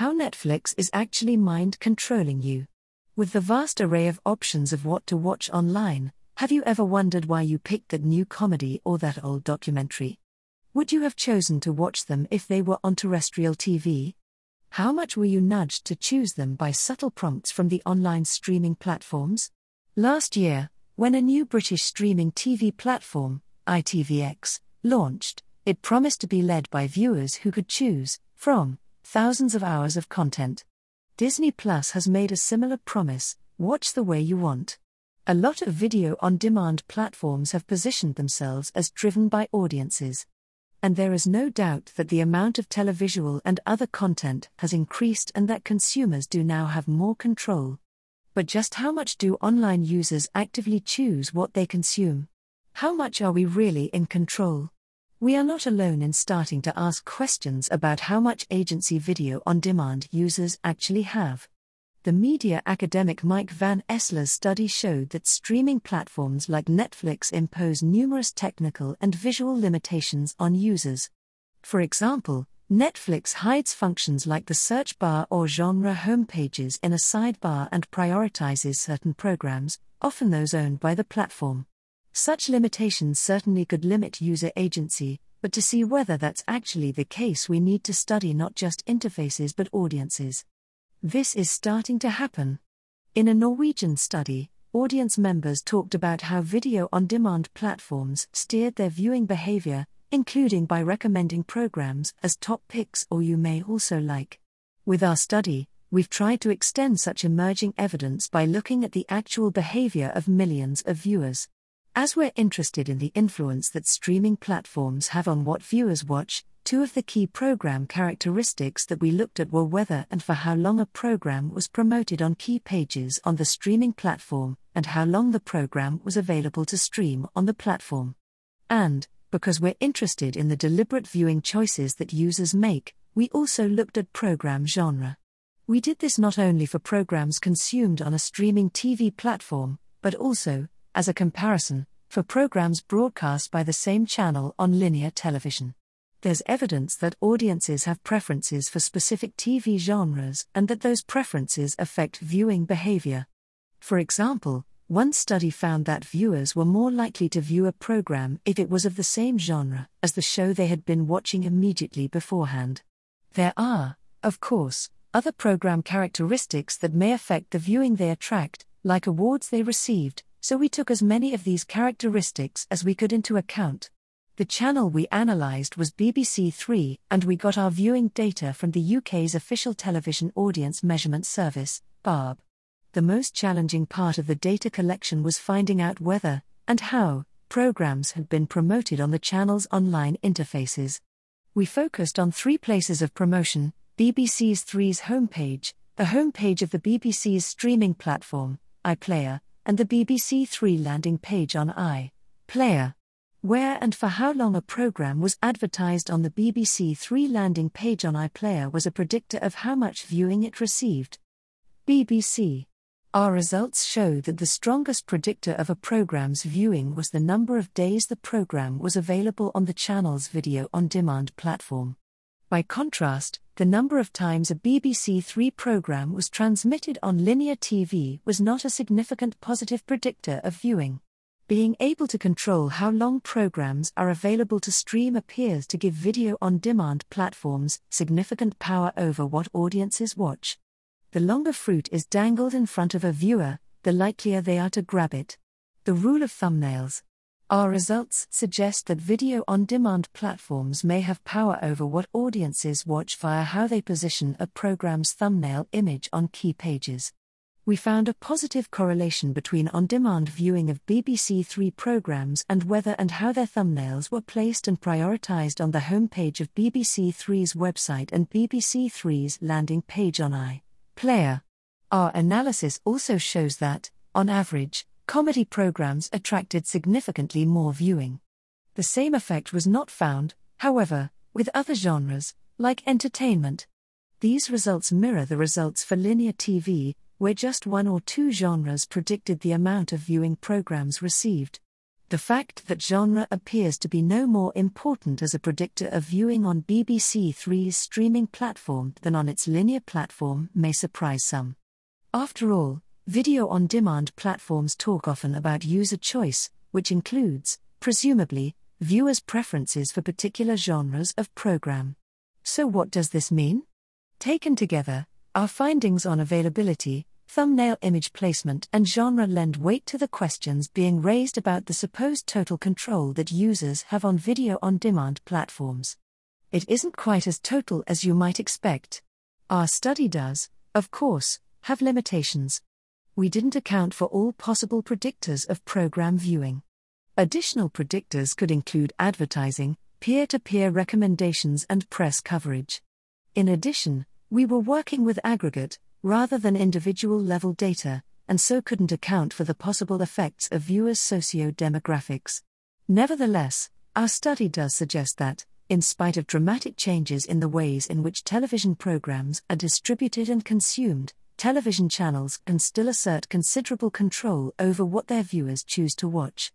How Netflix is actually mind controlling you. With the vast array of options of what to watch online, have you ever wondered why you picked that new comedy or that old documentary? Would you have chosen to watch them if they were on terrestrial TV? How much were you nudged to choose them by subtle prompts from the online streaming platforms? Last year, when a new British streaming TV platform, ITVX, launched, it promised to be led by viewers who could choose from thousands of hours of content. Disney Plus has made a similar promise watch the way you want. A lot of video on demand platforms have positioned themselves as driven by audiences. And there is no doubt that the amount of televisual and other content has increased and that consumers do now have more control. But just how much do online users actively choose what they consume? How much are we really in control? We are not alone in starting to ask questions about how much agency video on demand users actually have. The media academic Mike Van Essler's study showed that streaming platforms like Netflix impose numerous technical and visual limitations on users. For example, Netflix hides functions like the search bar or genre homepages in a sidebar and prioritizes certain programs, often those owned by the platform. Such limitations certainly could limit user agency, but to see whether that's actually the case, we need to study not just interfaces but audiences. This is starting to happen. In a Norwegian study, audience members talked about how video on demand platforms steered their viewing behavior, including by recommending programs as top picks or you may also like. With our study, we've tried to extend such emerging evidence by looking at the actual behavior of millions of viewers. As we're interested in the influence that streaming platforms have on what viewers watch, two of the key program characteristics that we looked at were whether and for how long a program was promoted on key pages on the streaming platform, and how long the program was available to stream on the platform. And, because we're interested in the deliberate viewing choices that users make, we also looked at program genre. We did this not only for programs consumed on a streaming TV platform, but also, as a comparison, for programs broadcast by the same channel on linear television. There's evidence that audiences have preferences for specific TV genres and that those preferences affect viewing behavior. For example, one study found that viewers were more likely to view a program if it was of the same genre as the show they had been watching immediately beforehand. There are, of course, other program characteristics that may affect the viewing they attract, like awards they received, so we took as many of these characteristics as we could into account. The channel we analysed was BBC Three, and we got our viewing data from the UK's official television audience measurement service, BARB. The most challenging part of the data collection was finding out whether, and how, programs had been promoted on the channel's online interfaces. We focused on three places of promotion BBC's Three's homepage, the homepage of the BBC's streaming platform, iPlayer, and the BBC Three landing page on iPlayer. Where and for how long a program was advertised on the BBC Three landing page on iPlayer was a predictor of how much viewing it received. BBC. Our results show that the strongest predictor of a program's viewing was the number of days the program was available on the channel's video on demand platform. By contrast, the number of times a BBC Three program was transmitted on linear TV was not a significant positive predictor of viewing. Being able to control how long programs are available to stream appears to give video on demand platforms significant power over what audiences watch. The longer fruit is dangled in front of a viewer, the likelier they are to grab it. The rule of thumbnails. Our results suggest that video on demand platforms may have power over what audiences watch via how they position a program's thumbnail image on key pages. We found a positive correlation between on demand viewing of BBC Three programs and whether and how their thumbnails were placed and prioritized on the homepage of BBC Three's website and BBC Three's landing page on iPlayer. Our analysis also shows that, on average, comedy programs attracted significantly more viewing. The same effect was not found, however, with other genres, like entertainment. These results mirror the results for linear TV, where just one or two genres predicted the amount of viewing programs received. The fact that genre appears to be no more important as a predictor of viewing on BBC Three's streaming platform than on its linear platform may surprise some. After all, video on demand platforms talk often about user choice, which includes, presumably, viewers' preferences for particular genres of program. So, what does this mean? Taken together, our findings on availability, thumbnail image placement, and genre lend weight to the questions being raised about the supposed total control that users have on video on demand platforms. It isn't quite as total as you might expect. Our study does, of course, have limitations. We didn't account for all possible predictors of program viewing. Additional predictors could include advertising, peer to peer recommendations, and press coverage. In addition, we were working with aggregate, rather than individual level data, and so couldn't account for the possible effects of viewers' socio demographics. Nevertheless, our study does suggest that, in spite of dramatic changes in the ways in which television programs are distributed and consumed, television channels can still assert considerable control over what their viewers choose to watch.